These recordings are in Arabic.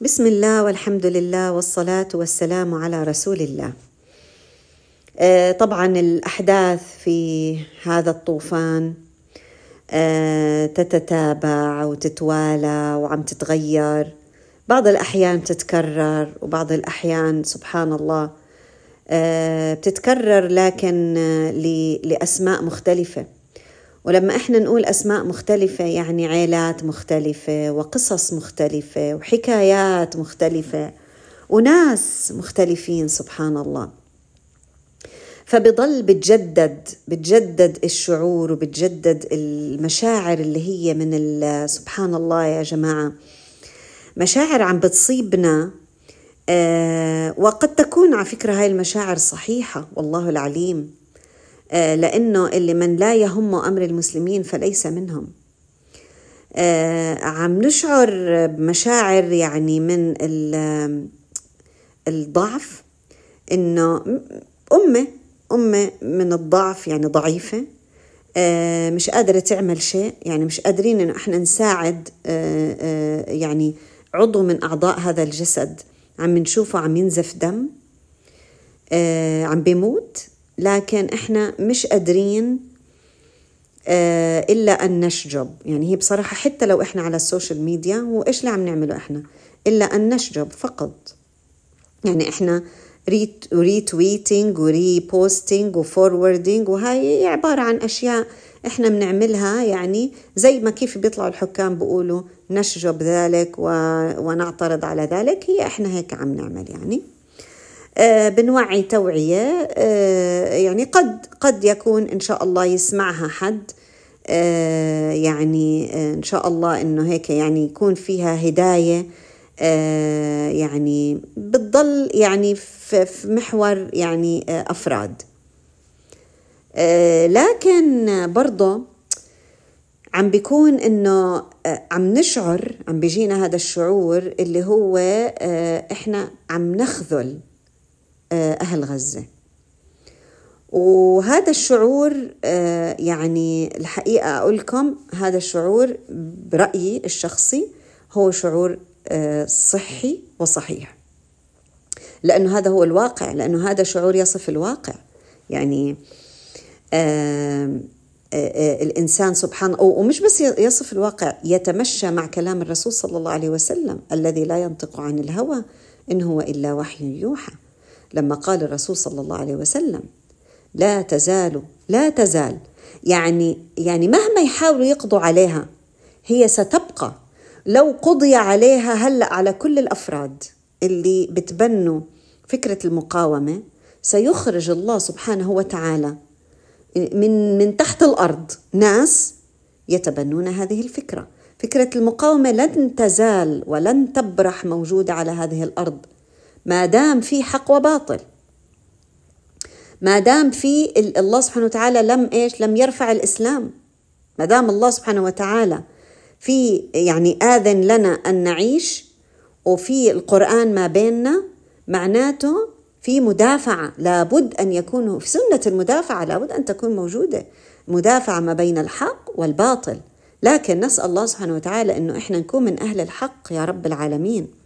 بسم الله والحمد لله والصلاة والسلام على رسول الله. طبعا الأحداث في هذا الطوفان تتتابع وتتوالى وعم تتغير بعض الأحيان تتكرر وبعض الأحيان سبحان الله بتتكرر لكن لأسماء مختلفة ولما إحنا نقول أسماء مختلفة يعني عيلات مختلفة وقصص مختلفة وحكايات مختلفة وناس مختلفين سبحان الله. فبضل بتجدد بتجدد الشعور وبتجدد المشاعر اللي هي من سبحان الله يا جماعة. مشاعر عم بتصيبنا آه وقد تكون على فكرة هاي المشاعر صحيحة والله العليم. لأنه اللي من لا يهم أمر المسلمين فليس منهم. آه، عم نشعر بمشاعر يعني من الضعف إنه أمة أمة من الضعف يعني ضعيفة. آه، مش قادرة تعمل شيء يعني مش قادرين إنه إحنا نساعد يعني عضو من أعضاء هذا الجسد. عم نشوفه عم ينزف دم عم بيموت. لكن إحنا مش قادرين آه، إلا أن نشجب. يعني هي بصراحة حتى لو إحنا على ال social media هو إيش اللي عم نعمله إحنا؟ إلا أن نشجب فقط. يعني إحنا ريت retweeting و reposting و forwarding وهاي عبارة عن أشياء إحنا بنعملها. يعني زي ما كيف بيطلعوا الحكام بيقولوا نشجب ذلك ونعترض على ذلك. هي إحنا هيك عم نعمل يعني. بنوعي توعية آه، يعني قد قد يكون إن شاء الله يسمعها حد آه، يعني إن شاء الله إنه هيك يعني يكون فيها هداية يعني بتضل يعني في محور يعني أفراد. لكن برضه عم بيكون إنه عم نشعر عم بيجينا هذا الشعور اللي هو إحنا عم نخذل آه، أهل غزة. وهذا الشعور آه، يعني الحقيقة أقول لكم هذا الشعور برأيي الشخصي هو شعور آه، صحي وصحيح. لأنه هذا هو الواقع لأنه هذا شعور يصف الواقع. يعني الإنسان سبحان ومش بس يصف الواقع يتمشى مع كلام الرسول صلى الله عليه وسلم الذي لا ينطق عن الهوى إن هو إلا وحي يوحى. لما قال الرسول صلى الله عليه وسلم لا تزال لا تزال. يعني يعني مهما يحاولوا يقضوا عليها هي ستبقى. لو قضي عليها هلأ على كل الأفراد اللي بتبنوا فكرة المقاومة سيخرج الله سبحانه وتعالى من من تحت الأرض. ناس يتبنون هذه الفكرة. فكرة المقاومة لن تزال ولن تبرح موجودة على هذه الأرض. ما دام في حق وباطل. ما دام في الله سبحانه وتعالى لم إيش؟ لم يرفع الإسلام. ما دام الله سبحانه وتعالى في يعني آذن لنا أن نعيش وفي القرآن ما بيننا معناته في مدافعة. لابد أن يكون في سنة المدافعة لابد أن تكون موجودة. مدافعة ما بين الحق والباطل. لكن نسأل الله سبحانه وتعالى إنه إحنا نكون من أهل الحق يا رب العالمين.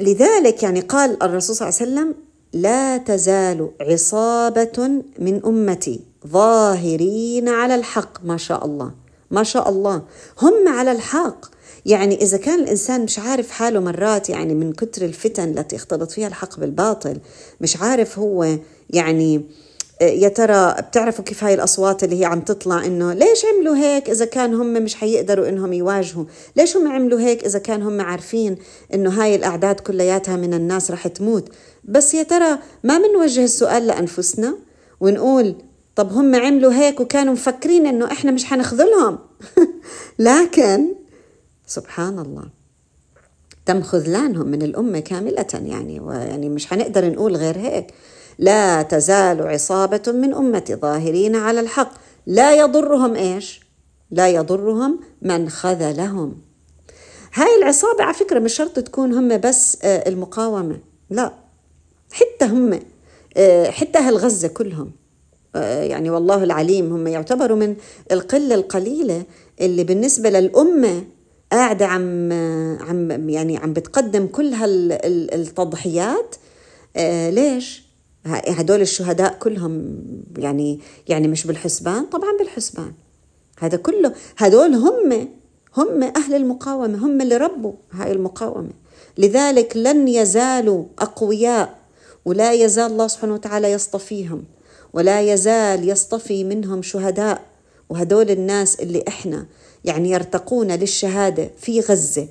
لذلك يعني قال الرسول صلى الله عليه وسلم لا تزال عصابة من أمتي ظاهرين على الحق. ما شاء الله ما شاء الله. هم على الحق. يعني إذا كان الإنسان مش عارف حاله مرات يعني من كتر الفتن التي اختلط فيها الحق بالباطل مش عارف هو يعني يا ترى بتعرفوا كيف هاي الأصوات اللي هي عم تطلع إنه ليش عملوا هيك إذا كان هم مش حيقدروا إنهم يواجهوا؟ ليش هم عملوا هيك إذا كان هم عارفين إنه هاي الأعداد كلياتها من الناس رح تموت؟ بس يا ترى ما بنوجه السؤال لأنفسنا ونقول طب هم عملوا هيك وكانوا مفكرين إنه إحنا مش حنخذلهم؟ لكن سبحان الله تم خذلانهم من الأمة كاملة يعني ويعني مش حنقدر نقول غير هيك. لا تزال عصابة من أمتي ظاهرين على الحق. لا يضرهم إيش؟ لا يضرهم من خذلهم. هاي العصابة على فكرة مش شرط تكون هم بس آه، المقاومة لا. حتى هم آه، حتى أهل غزة كلهم آه، يعني والله العليم هم يعتبروا من القلة القليلة اللي بالنسبة للأمة قاعدة عم عم يعني عم بتقدم كل هالتضحيات ليش؟ هدول الشهداء كلهم يعني يعني مش بالحسبان؟ طبعا بالحسبان. هذا كله هدول هم هم أهل المقاومة هم اللي ربوا هاي المقاومة. لذلك لن يزالوا أقوياء ولا يزال الله سبحانه وتعالى يصطفيهم ولا يزال يصطفي منهم شهداء. وهدول الناس اللي إحنا يعني يرتقون للشهادة في غزة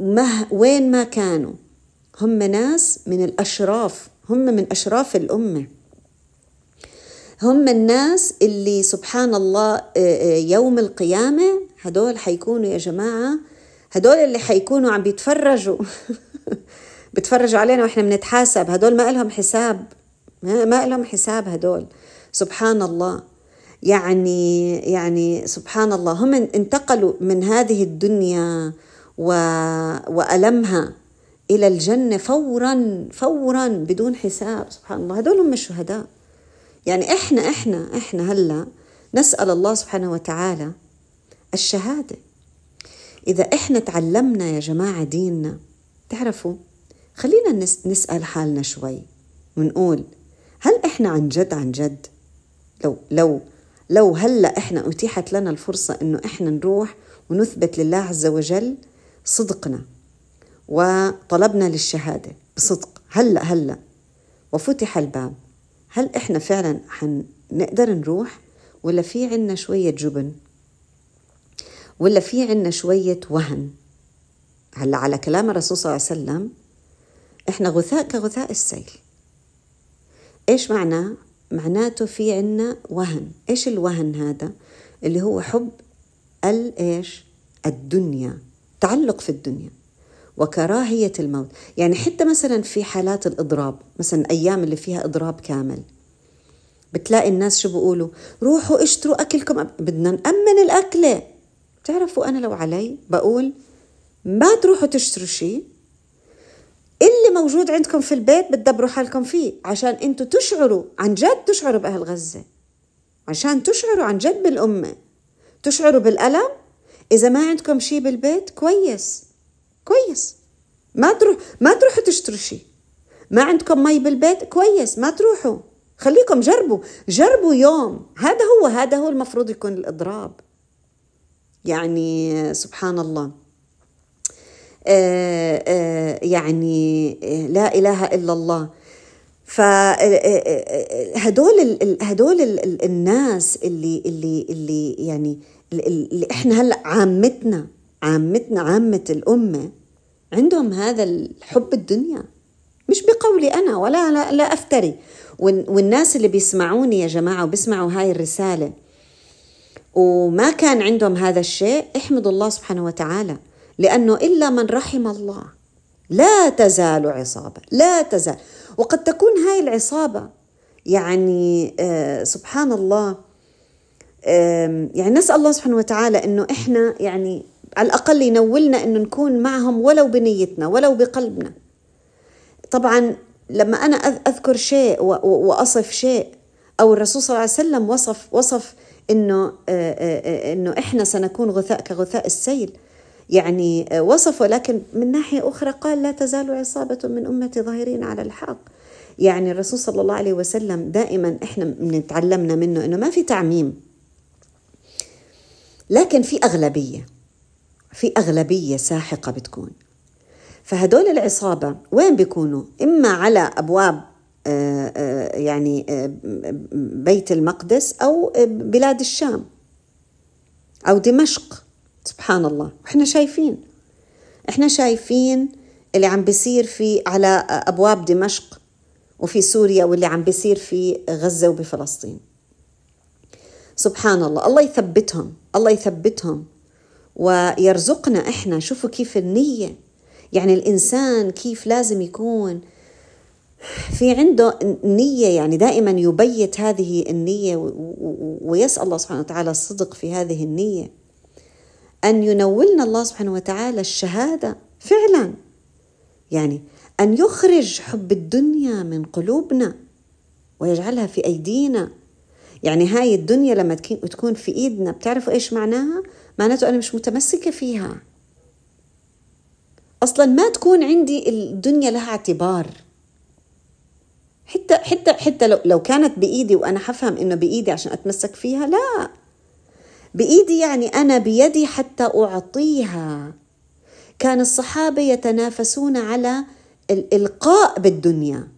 مه وين ما كانوا هم ناس من الأشراف هم من أشراف الأمة. هم الناس اللي سبحان الله يوم القيامة هدول حيكونوا يا جماعة هدول اللي حيكونوا عم بيتفرجوا. بيتفرجوا علينا وإحنا بنتحاسب. هدول ما لهم حساب. ما لهم حساب هدول. سبحان الله يعني يعني سبحان الله هم انتقلوا من هذه الدنيا و وألمها. إلى الجنة فورا فورا بدون حساب سبحان الله. هدول هم الشهداء. يعني إحنا إحنا إحنا هلأ نسأل الله سبحانه وتعالى الشهادة. إذا إحنا تعلمنا يا جماعة ديننا تعرفوا خلينا نسأل حالنا شوي. ونقول هل إحنا عن جد عن جد؟ لو لو لو هلأ إحنا أتيحت لنا الفرصة إنه إحنا نروح ونثبت لله عز وجل صدقنا. وطلبنا للشهادة. بصدق. هلأ هلأ. وفتح الباب. هل إحنا فعلا حنقدر نروح؟ ولا في عنا شوية جبن؟ ولا في عنا شوية وهن؟ هلأ على كلام الرسول صلى الله عليه وسلم إحنا غثاء كغثاء السيل. إيش معناه معناته في عنا وهن. إيش الوهن هذا؟ اللي هو حب الايش الدنيا. تعلق في الدنيا. وكراهية الموت. يعني حتى مثلا في حالات الإضراب مثلا أيام اللي فيها إضراب كامل بتلاقي الناس شو بيقولوا؟ روحوا اشتروا أكلكم بدنا نأمن الأكلة. بتعرفوا أنا لو علي بقول ما تروحوا تشتروا شيء اللي موجود عندكم في البيت بتدبروا حالكم فيه عشان أنتوا تشعروا عن جد تشعروا بأهل غزة. عشان تشعروا عن جد بالأمة. تشعروا بالألم. إذا ما عندكم شيء بالبيت كويس. كويس. ما تروح ما تروحوا تشتروا شيء. ما عندكم مي بالبيت؟ كويس ما تروحوا. خليكم جربوا. جربوا يوم. هذا هو هذا هو المفروض يكون الإضراب. يعني سبحان الله. آه، آه، يعني آه، لا إله إلا الله. فهدول هدول الناس اللي اللي اللي يعني اللي إحنا هلأ عامتنا عامتنا عامة الأمة عندهم هذا الحب الدنيا. مش بقولي أنا ولا لا, لا أفتري. والناس اللي بيسمعوني يا جماعة وبيسمعوا هاي الرسالة وما كان عندهم هذا الشيء احمدوا الله سبحانه وتعالى. لأنه إلا من رحم الله لا تزال عصابة لا تزال. وقد تكون هاي العصابة يعني آه سبحان الله يعني نسأل الله سبحانه وتعالى أنه إحنا يعني على الأقل ينولنا أنه نكون معهم ولو بنيتنا ولو بقلبنا. طبعا لما أنا أذكر شيء وأصف شيء أو الرسول صلى الله عليه وسلم وصف وصف آه، إنه إحنا سنكون غثاء كغثاء السيل. يعني وصف ولكن من ناحية أخرى قال لا تزال عصابة من أمتي ظاهرين على الحق. يعني الرسول صلى الله عليه وسلم دائما إحنا بنتعلمنا منه إنه ما في تعميم. لكن في أغلبية. في أغلبية ساحقة بتكون. فهدول العصابة وين بيكونوا؟ إما على أبواب آه، آه، يعني آه، بيت المقدس أو بلاد الشام أو دمشق. سبحان الله. إحنا شايفين. إحنا شايفين اللي عم بيصير في على أبواب دمشق وفي سوريا واللي عم بيصير في غزة وبفلسطين. سبحان الله. الله يثبتهم. الله يثبتهم. ويرزقنا إحنا. شوفوا كيف النية. يعني الإنسان كيف لازم يكون. في عنده نية يعني دائما يبيت هذه النية ويسأل الله سبحانه وتعالى الصدق في هذه النية. أن ينولنا الله سبحانه وتعالى الشهادة فعلا. يعني أن يخرج حب الدنيا من قلوبنا ويجعلها في أيدينا. يعني هاي الدنيا لما تكون في إيدنا بتعرفوا إيش معناها؟ معناته أنا مش متمسكة فيها. أصلا ما تكون عندي الدنيا لها اعتبار. حتى حتى حتى لو لو كانت بإيدي وأنا حفهم إنه بإيدي عشان أتمسك فيها لا. بإيدي يعني أنا بيدي حتى أعطيها. كان الصحابة يتنافسون على الالقاء بالدنيا.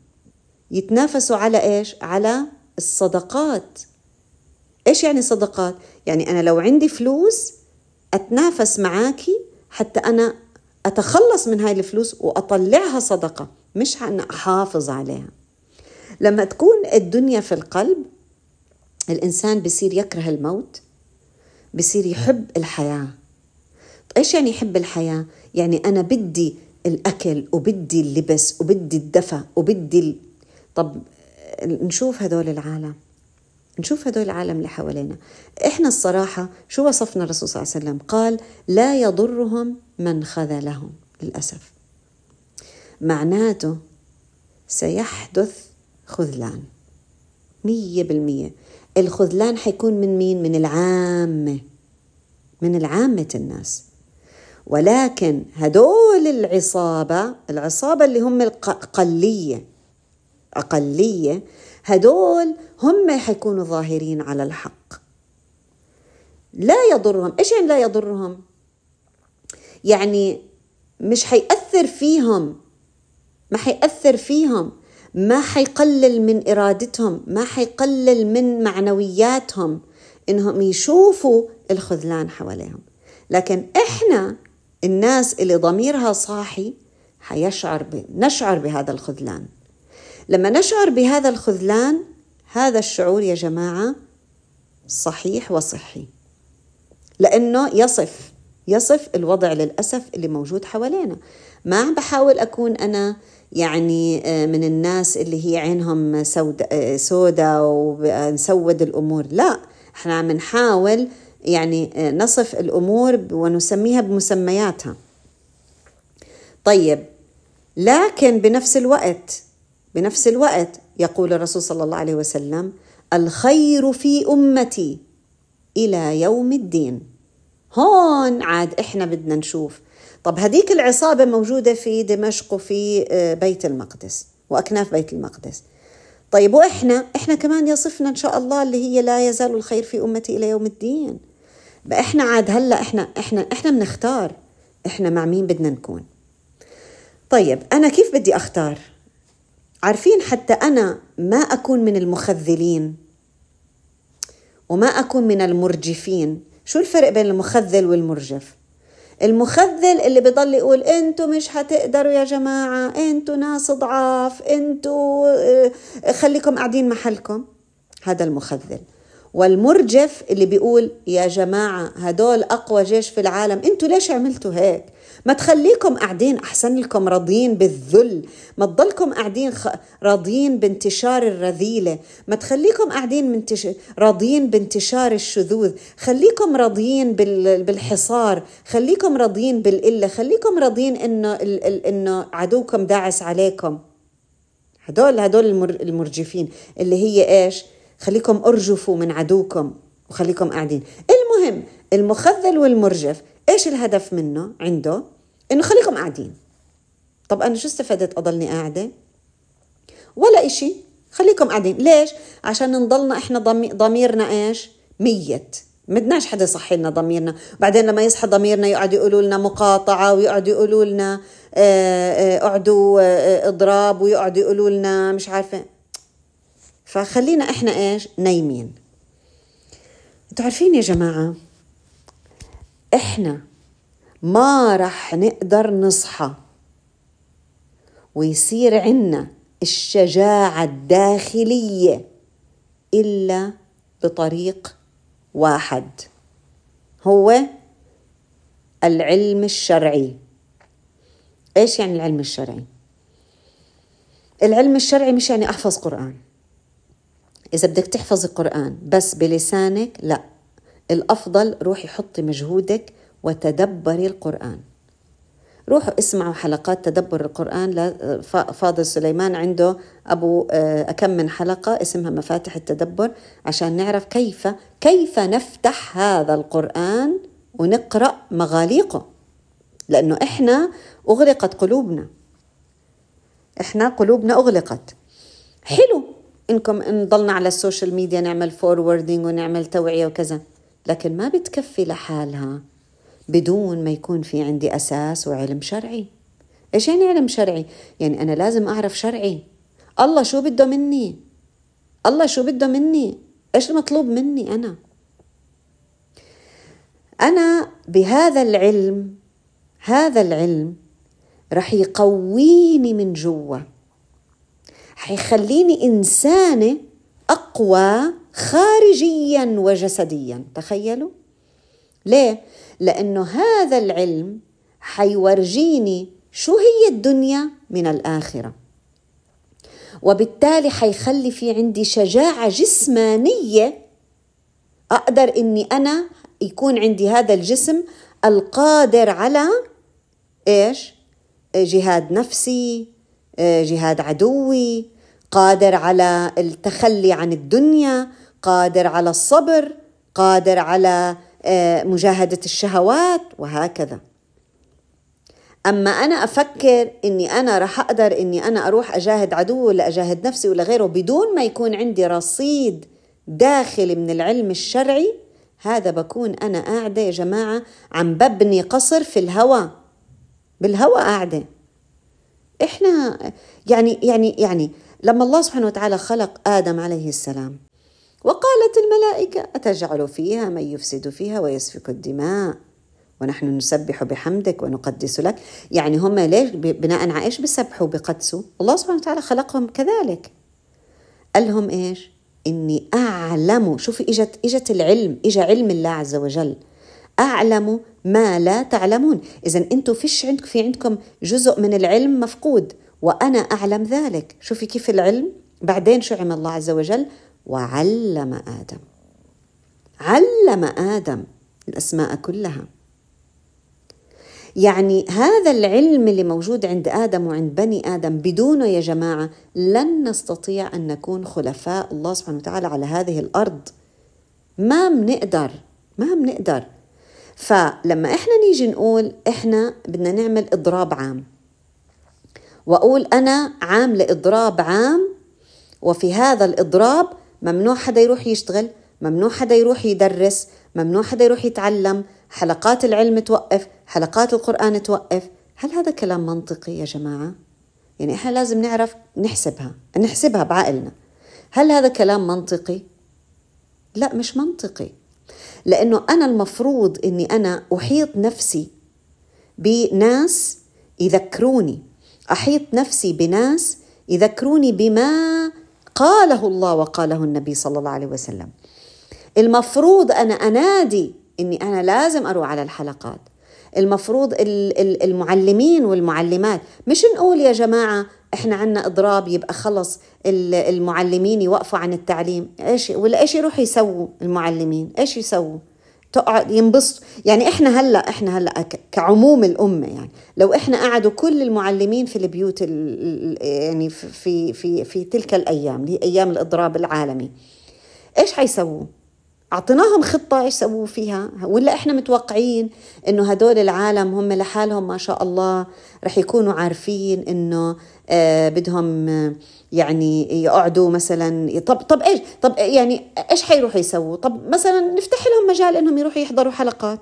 يتنافسوا على إيش؟ على الصدقات. إيش يعني صدقات؟ يعني أنا لو عندي فلوس أتنافس معاكي حتى أنا أتخلص من هاي الفلوس وأطلعها صدقة مش أن أحافظ عليها. لما تكون الدنيا في القلب الإنسان بصير يكره الموت بصير يحب الحياة. إيش يعني يحب الحياة؟ يعني أنا بدي الأكل وبدي اللبس وبدي الدفى وبدي ال... طب نشوف هدول العالم. نشوف هدول العالم اللي حوالينا. إحنا الصراحة شو وصفنا الرسول صلى الله عليه وسلم؟ قال لا يضرهم من خذلهم. للأسف. معناته سيحدث خذلان. مية بالمية. الخذلان حيكون من مين؟ من العامة. من العامة الناس. ولكن هدول العصابة العصابة اللي هم القلية أقلية هدول هم حيكونوا ظاهرين على الحق. لا يضرهم. إيش يعني لا يضرهم؟ يعني مش حيأثر فيهم. ما حيأثر فيهم. ما حيقلل من إرادتهم. ما حيقلل من معنوياتهم. إنهم يشوفوا الخذلان حواليهم. لكن إحنا الناس اللي ضميرها صاحي حيشعر ب... نشعر بهذا الخذلان. لما نشعر بهذا الخذلان هذا الشعور يا جماعة صحيح وصحي لأنه يصف يصف الوضع للأسف اللي موجود حوالينا. ما عم بحاول أكون أنا يعني آه، من الناس اللي هي عينهم سودة آه، سودا ونسود الأمور لا إحنا عم نحاول يعني آه، نصف الأمور ونسميها بمسمياتها. طيب لكن بنفس الوقت بنفس الوقت يقول الرسول صلى الله عليه وسلم الخير في أمتي إلى يوم الدين. هون عاد إحنا بدنا نشوف. طب هذيك العصابة موجودة في دمشق وفي آه، بيت المقدس وأكناف بيت المقدس. طيب وإحنا؟ إحنا كمان يصفنا إن شاء الله اللي هي لا يزال الخير في أمتي إلى يوم الدين. إحنا عاد هلأ إحنا إحنا إحنا بنختار. إحنا مع مين بدنا نكون؟ طيب أنا كيف بدي أختار؟ عارفين حتى أنا ما أكون من المخذلين وما أكون من المرجفين. شو الفرق بين المخذل والمرجف؟ المخذل اللي بضل يقول أنتوا مش حتقدروا يا جماعة أنتوا ناس ضعاف أنتوا آه، خليكم قاعدين محلكم. هذا المخذل. والمرجف اللي بيقول يا جماعة هدول أقوى جيش في العالم أنتوا ليش عملتوا هيك؟ ما تخليكم قاعدين أحسن لكم راضيين بالذل ما تضلكم قاعدين خ... راضيين بانتشار الرذيلة ما تخليكم قاعدين منتش... راضيين بانتشار الشذوذ خليكم راضيين بال... بالحصار خليكم راضيين بالقلة خليكم راضيين إنه ال... ال... إنه عدوكم داعس عليكم. هدول هدول المر... المرجفين اللي هي إيش؟ خليكم أرجفوا من عدوكم وخليكم قاعدين. المهم المخذل والمرجف إيش الهدف منه؟ عنده إنه خليكم قاعدين. طب أنا شو استفدت أضلني قاعدة؟ ولا إشي. خليكم قاعدين. ليش؟ عشان نضلنا إحنا ضميرنا إيش؟ ميت. بدناش حدا يصحي لنا ضميرنا. بعدين لما يصحى ضميرنا يقعدوا يقولوا لنا مقاطعة ويقعدوا يقولوا لنا آه، آه، اقعدوا آه، اضراب ويقعدوا يقولوا لنا مش عارفة. فخلينا إحنا إيش؟ نايمين. أنتوا عارفين يا جماعة إحنا ما رح نقدر نصحى. ويصير عنا الشجاعة الداخلية إلا بطريق واحد. هو العلم الشرعي. إيش يعني العلم الشرعي؟ العلم الشرعي مش يعني أحفظ قرآن. إذا بدك تحفظ القرآن بس بلسانك لا. الأفضل روحي حطي مجهودك وتدبري القرآن. روحوا اسمعوا حلقات تدبر القرآن. فاضل سليمان عنده أبو آه، كم من حلقة اسمها مفاتح التدبر عشان نعرف كيف كيف نفتح هذا القرآن ونقرأ مغاليقه. لأنه إحنا أغلقت قلوبنا. إحنا قلوبنا أغلقت. حلو إنكم نضلنا على ال social media نعمل forwarding ونعمل توعية وكذا لكن ما بتكفي لحالها. بدون ما يكون في عندي أساس وعلم شرعي إيش يعني علم شرعي؟ يعني أنا لازم أعرف شرعي الله شو بده مني؟ الله شو بده مني؟ إيش المطلوب مني أنا؟ أنا بهذا العلم هذا العلم رح يقويني من جوا حيخليني إنسانة أقوى خارجيا وجسديا تخيلوا ليه؟ لأنه هذا العلم حيورجيني شو هي الدنيا من الآخرة وبالتالي حيخلي في عندي شجاعة جسمانية أقدر إني أنا يكون عندي هذا الجسم القادر على إيش؟ جهاد نفسي جهاد عدوي قادر على التخلي عن الدنيا قادر على الصبر قادر على آه، مجاهدة الشهوات وهكذا. أما أنا أفكر إني أنا راح أقدر إني أنا أروح أجاهد عدو ولا أجاهد نفسي ولا غيره بدون ما يكون عندي رصيد داخلي من العلم الشرعي هذا بكون أنا قاعدة يا جماعة عم ببني قصر في الهواء بالهواء قاعدة. إحنا يعني يعني يعني لما الله سبحانه وتعالى خلق آدم عليه السلام وقالت الملائكة أتجعل فيها من يفسد فيها ويسفك الدماء. ونحن نسبح بحمدك ونقدس لك. يعني هم ليش بناء على إيش بسبحوا بقدسوا الله سبحانه وتعالى خلقهم كذلك. قال لهم إيش؟ إني أعلم. شوفي اجت إجت العلم اجى علم الله عز وجل. أعلم ما لا تعلمون. اذا أنتم فيش عندكم في عندكم جزء من العلم مفقود. وأنا أعلم ذلك. شوفي كيف العلم. بعدين شو عمل الله عز وجل وعلم آدم. علم آدم الأسماء كلها. يعني هذا العلم اللي موجود عند آدم وعند بني آدم بدونه يا جماعة لن نستطيع أن نكون خلفاء الله سبحانه وتعالى على هذه الأرض. ما بنقدر ما بنقدر فلما إحنا نيجي نقول إحنا بدنا نعمل إضراب عام وأقول أنا عاملة إضراب عام وفي هذا الإضراب ممنوع حدا يروح يشتغل ممنوع حدا يروح يدرس ممنوع حدا يروح يتعلم حلقات العلم توقف حلقات القرآن توقف هل هذا كلام منطقي يا جماعة؟ يعني إحنا لازم نعرف نحسبها نحسبها بعقلنا هل هذا كلام منطقي؟ لا مش منطقي لأنه أنا المفروض أني أنا أحيط نفسي بناس يذكروني أحيط نفسي بناس يذكروني بما قاله الله وقاله النبي صلى الله عليه وسلم. المفروض أنا أنادي أني أنا لازم أروح على الحلقات. المفروض المعلمين والمعلمات مش نقول يا جماعة إحنا عنا إضراب يبقى خلص المعلمين يوقفوا عن التعليم. إيش ولا إيش يروحوا يسووا المعلمين؟ إيش يسووا؟ تقعد ينبسطوا يعني إحنا هلأ إحنا هلأ كعموم الأمة يعني. لو إحنا قعدوا كل المعلمين في البيوت يعني في في في تلك الأيام اللي أيام الإضراب العالمي إيش حيسووا أعطيناهم خطة إيش سووا فيها؟ ولا إحنا متوقعين إنه هدول العالم هم لحالهم ما شاء الله رح يكونوا عارفين إنه آه بدهم يعني يقعدوا مثلا طب طب إيش؟ طب يعني إيش حيروحوا يسووا؟ طب مثلا نفتح لهم مجال إنهم يروحوا يحضروا حلقات.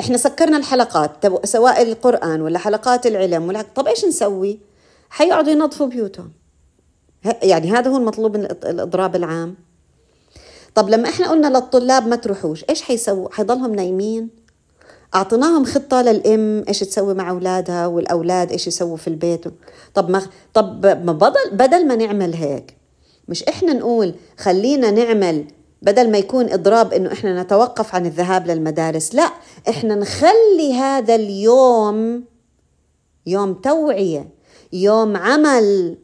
إحنا سكرنا الحلقات سواء القرآن ولا حلقات العلم ولا طب إيش نسوي؟ حيقعدوا ينظفوا بيوتهم. يعني هذا هو المطلوب من الإضراب العام. طب لما إحنا قلنا للطلاب ما تروحوش إيش حيسووا؟ حيضلهم نايمين؟ أعطيناهم خطة للأم إيش تسوي مع أولادها والأولاد إيش يسووا في البيت؟ طب ما طب ما بدل بدل ما نعمل هيك مش إحنا نقول خلينا نعمل بدل ما يكون إضراب إنه إحنا نتوقف عن الذهاب للمدارس لا إحنا نخلي هذا اليوم يوم توعية يوم عمل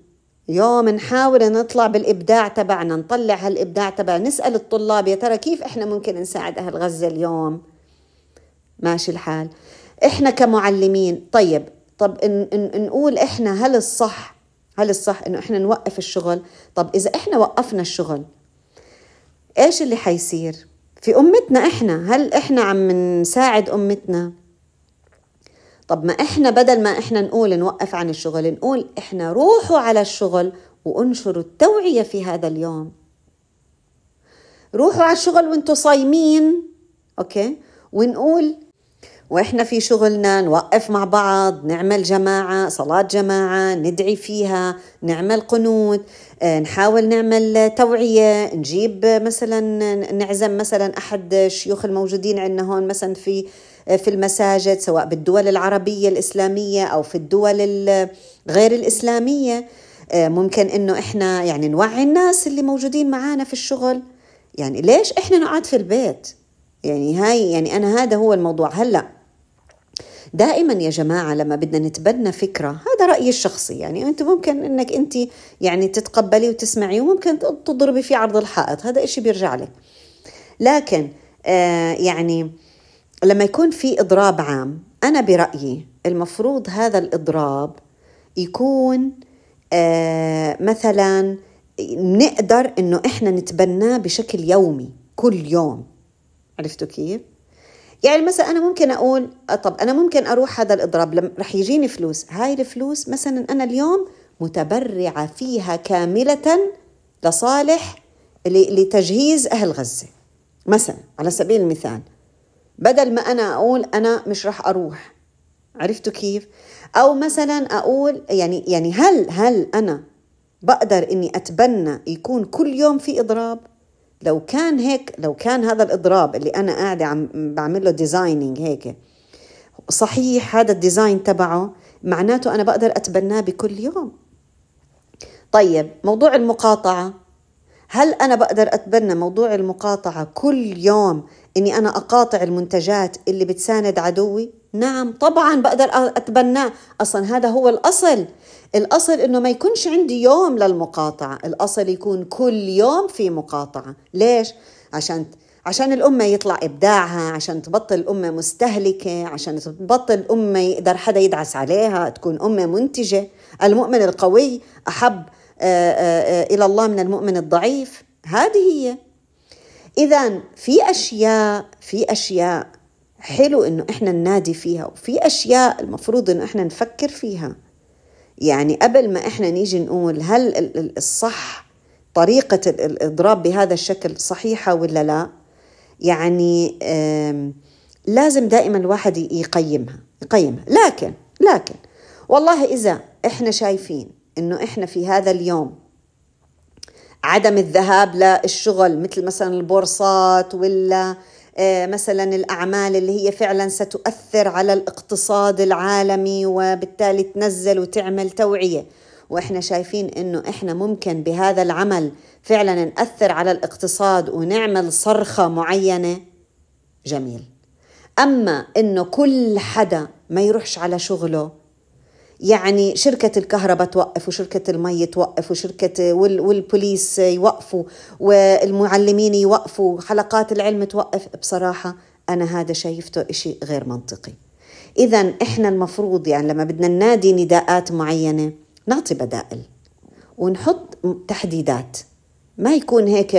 يوم نحاول نطلع بالإبداع تبعنا نطلع هالإبداع تبعنا. نسأل الطلاب يا ترى كيف إحنا ممكن نساعد أهل غزة اليوم؟ ماشي الحال. إحنا كمعلمين طيب طب إن إن نقول إحنا هل الصح هل الصح إنه إحنا نوقف الشغل؟ طب إذا إحنا وقفنا الشغل إيش اللي حيصير؟ في أمتنا إحنا هل إحنا عم نساعد أمتنا؟ طب ما إحنا بدل ما إحنا نقول نوقف عن الشغل نقول إحنا روحوا على الشغل وانشروا التوعية في هذا اليوم. روحوا على الشغل وأنتم صايمين أوكي؟ ونقول وإحنا في شغلنا نوقف مع بعض نعمل جماعة صلاة جماعة ندعي فيها نعمل قنوت آه، نحاول نعمل توعية نجيب مثلا نعزم مثلا أحد الشيوخ الموجودين عندنا هون مثلا في آه، في المساجد سواء بالدول العربية الإسلامية أو في الدول غير الإسلامية. آه، ممكن إنه إحنا يعني نوعي الناس اللي موجودين معانا في الشغل. يعني ليش إحنا نقعد في البيت؟ يعني هاي يعني أنا هذا هو الموضوع. هلأ دائما يا جماعة لما بدنا نتبنى فكرة هذا رأيي الشخصي يعني أنت ممكن إنك أنت يعني تتقبلي وتسمعي وممكن تضربي في عرض الحائط هذا إشي بيرجع لك لكن آه يعني لما يكون في إضراب عام أنا برأيي المفروض هذا الإضراب يكون آه مثلا نقدر إنه إحنا نتبناه بشكل يومي كل يوم عرفتوا كيف؟ يعني مثلا أنا ممكن أقول طب أنا ممكن أروح هذا الإضراب رح يجيني فلوس. هاي الفلوس مثلا أنا اليوم متبرعة فيها كاملة لصالح لتجهيز أهل غزة. مثلا على سبيل المثال بدل ما أنا أقول أنا مش رح أروح عرفتوا كيف؟ أو مثلا أقول يعني يعني هل هل أنا بقدر إني أتبنى يكون كل يوم في إضراب؟ لو كان هيك لو كان هذا الإضراب اللي أنا قاعدة عم بعمل له designing هيك صحيح هذا ال design تبعه معناته أنا بقدر أتبناه بكل يوم. طيب موضوع المقاطعة. هل أنا بقدر أتبنى موضوع المقاطعة كل يوم إني أنا أقاطع المنتجات اللي بتساند عدوي؟ نعم طبعا بقدر أتبناه. أصلا هذا هو الأصل. الأصل إنه ما يكونش عندي يوم للمقاطعة. الأصل يكون كل يوم في مقاطعة. ليش؟ عشان عشان الأمة يطلع إبداعها عشان تبطل الأمة مستهلكة عشان تبطل الأمة يقدر حدا يدعس عليها تكون أمة منتجة. المؤمن القوي أحب آه، آه، آه، إلى الله من المؤمن الضعيف. هذه هي. إذا في أشياء في أشياء حلو إنه إحنا ننادي فيها وفي أشياء المفروض إنه إحنا نفكر فيها. يعني قبل ما إحنا نيجي نقول هل الصح طريقة الإضراب بهذا الشكل صحيحة ولا لا؟ يعني لازم دائما الواحد يقيمها يقيمها. لكن لكن والله إذا إحنا شايفين إنه إحنا في هذا اليوم عدم الذهاب للشغل مثل مثلا البورصات ولا مثلا الأعمال اللي هي فعلا ستؤثر على الاقتصاد العالمي وبالتالي تنزل وتعمل توعية. وإحنا شايفين إنه إحنا ممكن بهذا العمل فعلا نأثر على الاقتصاد ونعمل صرخة معينة؟ جميل. أما إنه كل حدا ما يروحش على شغله يعني شركة الكهرباء توقف وشركة المي توقف وشركة والبوليس يوقفوا والمعلمين يوقفوا حلقات العلم توقف. بصراحة أنا هذا شايفته إشي غير منطقي. إذا إحنا المفروض يعني لما بدنا ننادي نداءات معينة نعطي بدائل ونحط تحديدات. ما يكون هيك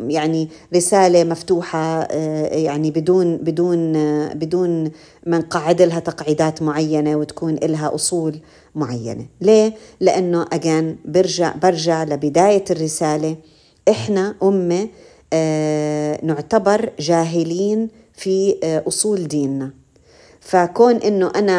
يعني رسالة مفتوحة آه، يعني بدون بدون آه، بدون ما نقعد لها تقعيدات معينة وتكون لها أصول معينة، ليه؟ لأنه اجان برجع برجع لبداية الرسالة إحنا أمة آه، نعتبر جاهلين في أصول ديننا. فكون إنه أنا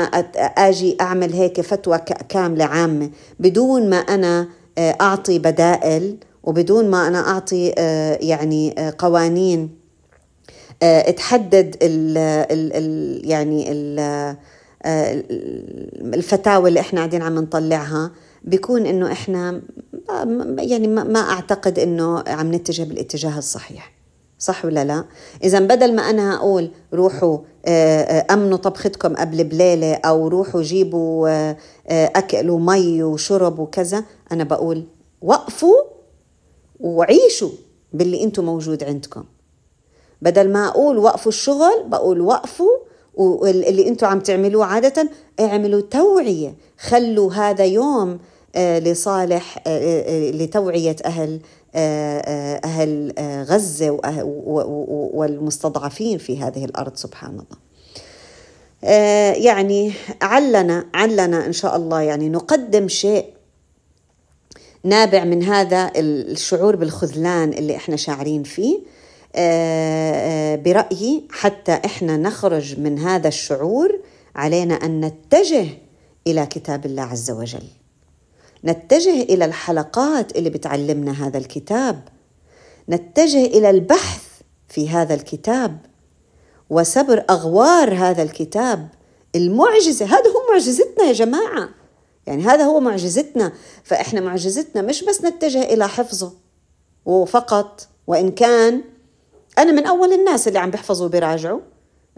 آجي أعمل هيك فتوى كاملة عامة بدون ما أنا أعطي بدائل وبدون ما أنا أعطي آه، يعني آه، قوانين آه، تحدد ال ال يعني ال الفتاوى اللي إحنا قاعدين عم نطلعها بيكون إنه إحنا يعني ما أعتقد إنه عم نتجه بالاتجاه الصحيح صح ولا لا؟ إذا بدل ما أنا أقول روحوا أمنوا طبختكم قبل بليلة أو روحوا جيبوا أكل ومي وشرب وكذا أنا بقول وقفوا وعيشوا باللي أنتم موجود عندكم. بدل ما أقول وقفوا الشغل بقول وقفوا واللي أنتم عم تعملوه عادة اعملوا توعية. خلوا هذا يوم آه، لصالح آه، آه، لتوعية أهل أهل غزة والمستضعفين في هذه الأرض سبحان الله. يعني علنا علنا إن شاء الله يعني نقدم شيء نابع من هذا الشعور بالخذلان اللي إحنا شاعرين فيه. برأيي حتى إحنا نخرج من هذا الشعور علينا أن نتجه إلى كتاب الله عز وجل. نتجه إلى الحلقات اللي بتعلمنا هذا الكتاب. نتجه إلى البحث في هذا الكتاب وسبر أغوار هذا الكتاب المعجزة. هذا هو معجزتنا يا جماعة. يعني هذا هو معجزتنا فإحنا معجزتنا مش بس نتجه إلى حفظه وفقط وإن كان أنا من أول الناس اللي عم بيحفظوا وبيراجعوا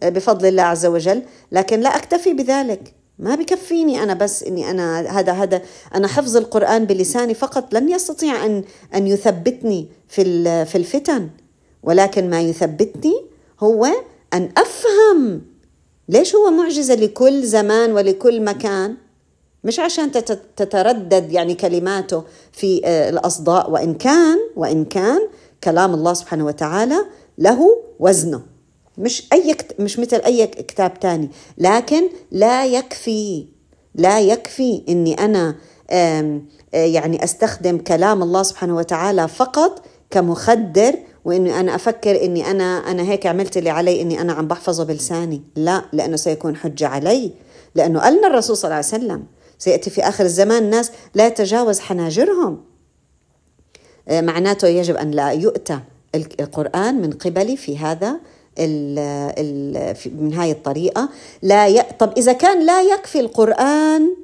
بفضل الله عز وجل لكن لا أكتفي بذلك. ما بكفيني أنا بس إني أنا هذا هذا أنا حفظ القرآن بلساني فقط لن يستطيع أن أن يثبتني في في الفتن ولكن ما يثبتني هو أن أفهم ليش هو معجزة لكل زمان ولكل مكان. مش عشان تتردد يعني كلماته في آه، الأصداء وإن كان وإن كان كلام الله سبحانه وتعالى له وزنه. مش أي مش مثل أي كتاب تاني. لكن لا يكفي لا يكفي إني أنا آه، يعني أستخدم كلام الله سبحانه وتعالى فقط كمخدر وإني أنا أفكر إني أنا أنا هيك عملت اللي علي إني أنا عم بحفظه بلساني. لا لأنه سيكون حجة علي. لأنه قالنا الرسول صلى الله عليه وسلم سيأتي في آخر الزمان. ناس لا يتجاوز حناجرهم. آه، معناته يجب أن لا يؤتى القرآن من قبلي في هذا ال ال من هاي الطريقة. لا ي... طب إذا كان لا يكفي القرآن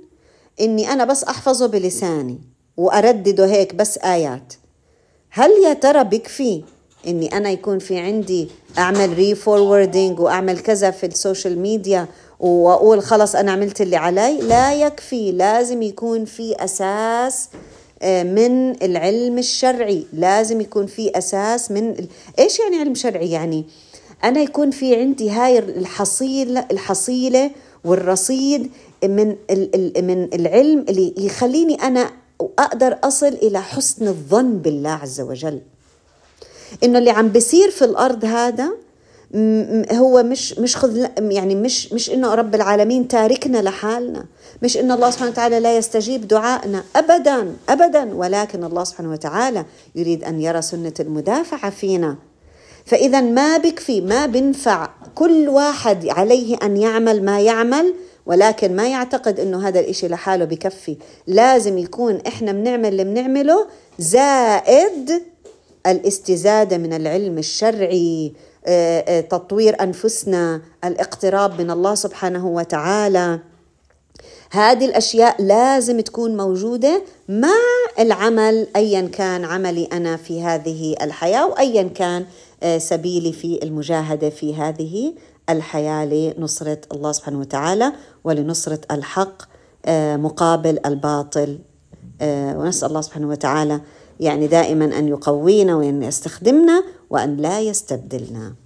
إني أنا بس أحفظه بلساني وأردده هيك بس آيات. هل يا ترى بكفي إني أنا يكون في عندي أعمل re-forwarding وأعمل كذا في ال social media وأقول خلص أنا عملت اللي علي. لا يكفي لازم يكون في أساس آه، من العلم الشرعي. لازم يكون في أساس من إيش يعني علم شرعي يعني؟ أنا يكون في عندي هاي الحصيلة الحصيلة والرصيد من من العلم اللي يخليني أنا أقدر أصل إلى حسن الظن بالله عز وجل. إنه اللي عم بيصير في الأرض هذا هو مش مش خذ يعني مش مش إنه رب العالمين تاركنا لحالنا. مش إن الله سبحانه وتعالى لا يستجيب دعائنا ابدا ابدا. ولكن الله سبحانه وتعالى يريد أن يرى سنة المدافعة فينا. فإذا ما بكفي ما بنفع كل واحد عليه أن يعمل ما يعمل ولكن ما يعتقد إنه هذا الإشي لحاله بكفي. لازم يكون إحنا بنعمل اللي بنعمله زائد الاستزادة من العلم الشرعي. تطوير أنفسنا الاقتراب من الله سبحانه وتعالى. هذه الأشياء لازم تكون موجودة مع العمل ايا كان عملي أنا في هذه الحياة وايا كان آه، سبيلي في المجاهدة في هذه الحياة لنصرة الله سبحانه وتعالى ولنصرة الحق مقابل الباطل ونسأل الله سبحانه وتعالى يعني دائما أن يقوينا وأن يستخدمنا وأن لا يستبدلنا.